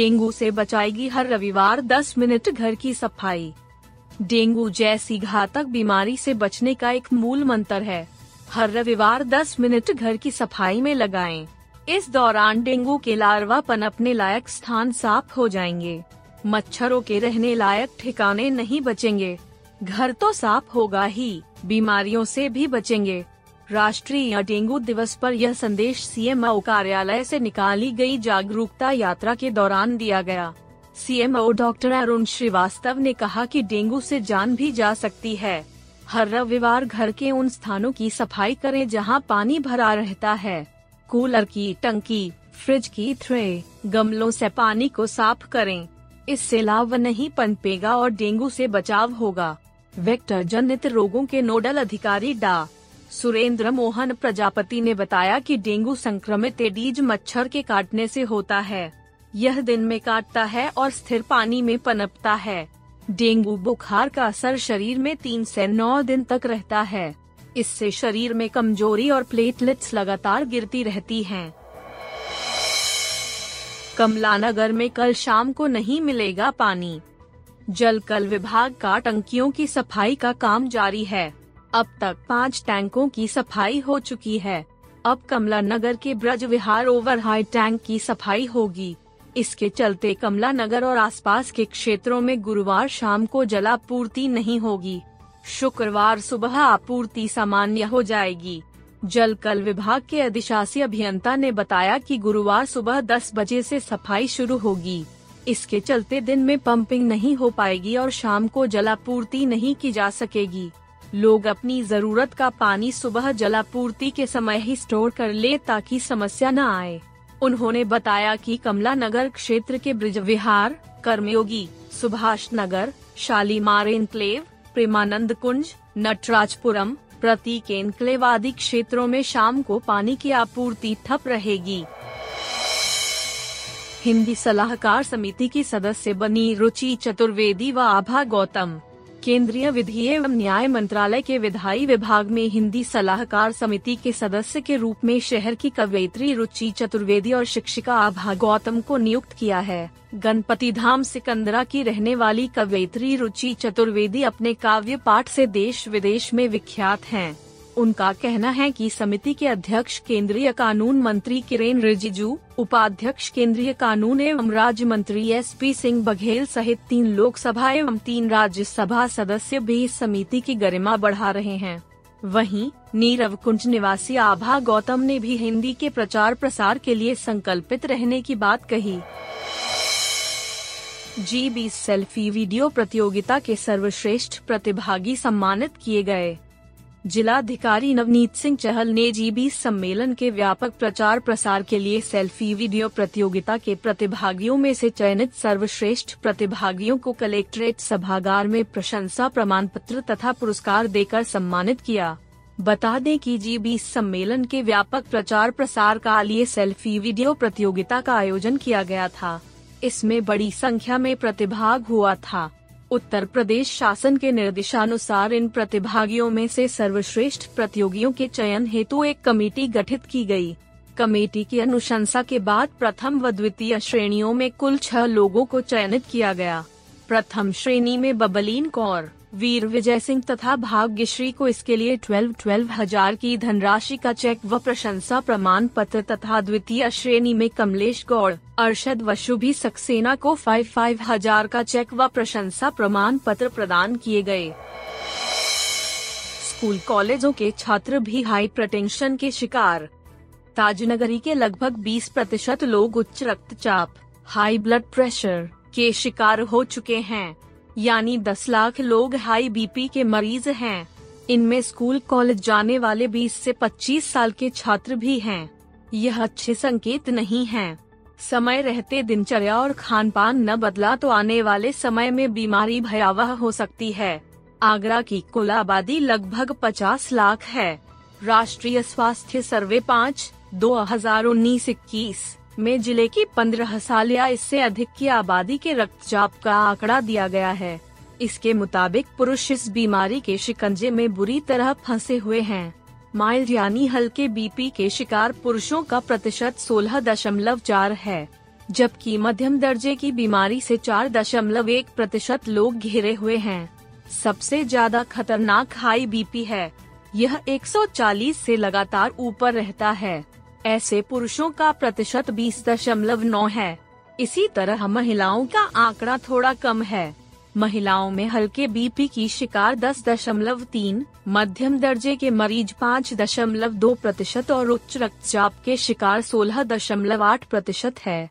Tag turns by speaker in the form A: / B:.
A: Dengue से बचाएगी हर रविवार 10 minute घर की सफ़ाई। डेंगू जैसी घातक बीमारी से बचने का एक मूल मंत्र है। हर रविवार 10 मिनट घर की सफ़ाई में लगाएँ। इस दौरान डेंगू के लार्वा पनपने लायक स्थान साफ़ हो जाएँगे। मच्छरों के रहने लायक ठिकाने नहीं बचेंगे। घर तो साफ़ होगा ही, बीमारियों से भी बचेंगे। राष्ट्रीय डेंगू दिवस पर यह संदेश सीएमओ कार्यालय से निकाली गई जागरूकता यात्रा के दौरान दिया गया। सीएमओ डॉक्टर अरुण श्रीवास्तव ने कहा कि डेंगू से जान भी जा सकती है। हर रविवार घर के उन स्थानों की सफ़ाई करें जहाँ पानी भरा रहता है। कूलर की टंकी, फ्रिज की थ्रे गमलों से पानी को साफ़ करें। इससे लाभ नहीं पनपेगा और डेंगू से बचाव होगा। वेक्टर जनित रोगों के नोडल अधिकारी डा सुरेंद्र मोहन प्रजापति ने बताया कि डेंगू संक्रमित एडीज मच्छर के काटने से होता है। यह दिन में काटता है और स्थिर पानी में पनपता है। डेंगू बुखार का असर शरीर में तीन से नौ दिन तक रहता है। इससे शरीर में कमज़ोरी और प्लेटलेट्स लगातार गिरती रहती हैं। कमला नगर में कल शाम को नहीं मिलेगा पानी। जल कल विभाग का टंकियों की सफ़ाई का काम जारी है। अब तक पाँच टैंकों की सफ़ाई हो चुकी है। अब कमला नगर के Braj Vihar over high tank की सफ़ाई होगी। इसके चलते कमला नगर और आसपास के क्षेत्रों में गुरुवार शाम को जलापूर्ति नहीं होगी। शुक्रवार सुबह आपूर्ति सामान्य हो जाएगी। जल कल विभाग के अधिशासी अभियंता ने बताया कि गुरुवार सुबह 10 बजे से सफ़ाई शुरू होगी। इसके चलते दिन में पंपिंग नहीं हो पाएगी और शाम को जलापूर्ति नहीं की जा सकेगी। लोग अपनी ज़रूरत का पानी सुबह जलापूर्ति के समय ही स्टोर कर ले ताकि समस्या न आए। उन्होंने बताया कि कमला नगर क्षेत्र के ब्रिज विहार, कर्मयोगी, सुभाष नगर, शालीमार एनक्लेव, प्रेमानंद कुंज, नटराजपुरम, प्रतीक एनक्लेव आदि क्षेत्रों में शाम को पानी की आपूर्ति ठप रहेगी। हिंदी सलाहकार समिति की सदस्य बनी रुचि चतुर्वेदी व आभा गौतम। केंद्रीय विधि एवं न्याय मंत्रालय के विधायी विभाग में हिंदी सलाहकार समिति के सदस्य के रूप में शहर की कवयित्री रुचि चतुर्वेदी और शिक्षिका आभा गौतम को नियुक्त किया है गणपति धाम सिकंदरा की रहने वाली कवयित्री रुचि चतुर्वेदी अपने काव्य पाठ से देश विदेश में विख्यात हैं। उनका कहना है कि समिति के अध्यक्ष केंद्रीय कानून मंत्री किरेन रिजिजू, उपाध्यक्ष केंद्रीय कानून एवं राज्य मंत्री एस पी सिंह बघेल सहित तीन लोकसभा एवं तीन राज्यसभा सदस्य भी इस समिति की गरिमा बढ़ा रहे हैं। वहीं, नीरव कुंज निवासी आभा गौतम ने भी हिंदी के प्रचार प्रसार के लिए संकल्पित रहने की बात कही। जी बीस सेल्फी वीडियो प्रतियोगिता के सर्वश्रेष्ठ प्रतिभागी सम्मानित किए गए। जिलाधिकारी नवनीत सिंह चहल ने जीबी सम्मेलन के व्यापक प्रचार प्रसार के लिए सेल्फी वीडियो प्रतियोगिता के प्रतिभागियों में से चयनित सर्वश्रेष्ठ प्रतिभागियों को कलेक्ट्रेट सभागार में प्रशंसा प्रमाण पत्र तथा पुरस्कार देकर सम्मानित किया। बता दें कि जी सम्मेलन के व्यापक प्रचार प्रसार का लिए सेल्फी वीडियो प्रतियोगिता का आयोजन किया गया था। इसमें बड़ी संख्या में प्रतिभाग हुआ था। उत्तर प्रदेश शासन के निर्देशानुसार इन प्रतिभागियों में से सर्वश्रेष्ठ प्रतियोगियों के चयन हेतु एक कमेटी गठित की गई। कमेटी की अनुशंसा के बाद प्रथम व द्वितीय श्रेणियों में कुल छह लोगों को चयनित किया गया प्रथम श्रेणी में बबलीन कौर वीर विजय सिंह तथा भाग्यश्री को इसके लिए ट्वेल्व ट्वेल्व हज़ार की धनराशि का चेक व प्रशंसा प्रमाण पत्र तथा द्वितीय श्रेणी में कमलेश गौड़ अरशद व शुभी सक्सेना को फाइव फाइव हज़ार का चेक व प्रशंसा प्रमाण पत्र प्रदान किए गए। स्कूल कॉलेजों के छात्र भी हाई प्रटेंशन के शिकार। ताजनगरी के लगभग 20 प्रतिशत लोग उच्च रक्तचाप, हाई ब्लड प्रेशर के शिकार हो चुके हैं। यानी 10 लाख लोग हाई बीपी के मरीज़ हैं। इनमें स्कूल, कॉलेज जाने वाले 20 से 25 साल के छात्र भी हैं। यह अच्छे संकेत नहीं है। समय रहते दिनचर्या और खान पान न बदला तो आने वाले समय में बीमारी भयावह हो सकती है। आगरा की कुल आबादी लगभग 50 लाख है। राष्ट्रीय स्वास्थ्य सर्वे पाँच, दो हज़ार उन्नीस इक्कीस। में ज़िले की पंद्रह साल या इससे अधिक की आबादी के रक्तचाप का आंकड़ा दिया गया है। इसके मुताबिक पुरुष इस बीमारी के शिकंजे में बुरी तरह फंसे हुए हैं। माइल्ड यानी हल्के बीपी के शिकार पुरुषों का प्रतिशत सोलह दशमलव चार है, जबकि मध्यम दर्जे की बीमारी से चार दशमलव एक प्रतिशत लोग घिरे हुए हैं। सबसे ज़्यादा खतरनाक हाई बीपी है। यह 140 से लगातार ऊपर रहता है। ऐसे पुरुषों का प्रतिशत बीस दशमलव नौ है। इसी तरह महिलाओं का आंकड़ा थोड़ा कम है। महिलाओं में हल्के बीपी की शिकार दस दशमलव तीन, मध्यम दर्जे के मरीज़ पाँच दशमलव दो प्रतिशत और उच्च रक्तचाप के शिकार सोलह दशमलव आठ प्रतिशत है।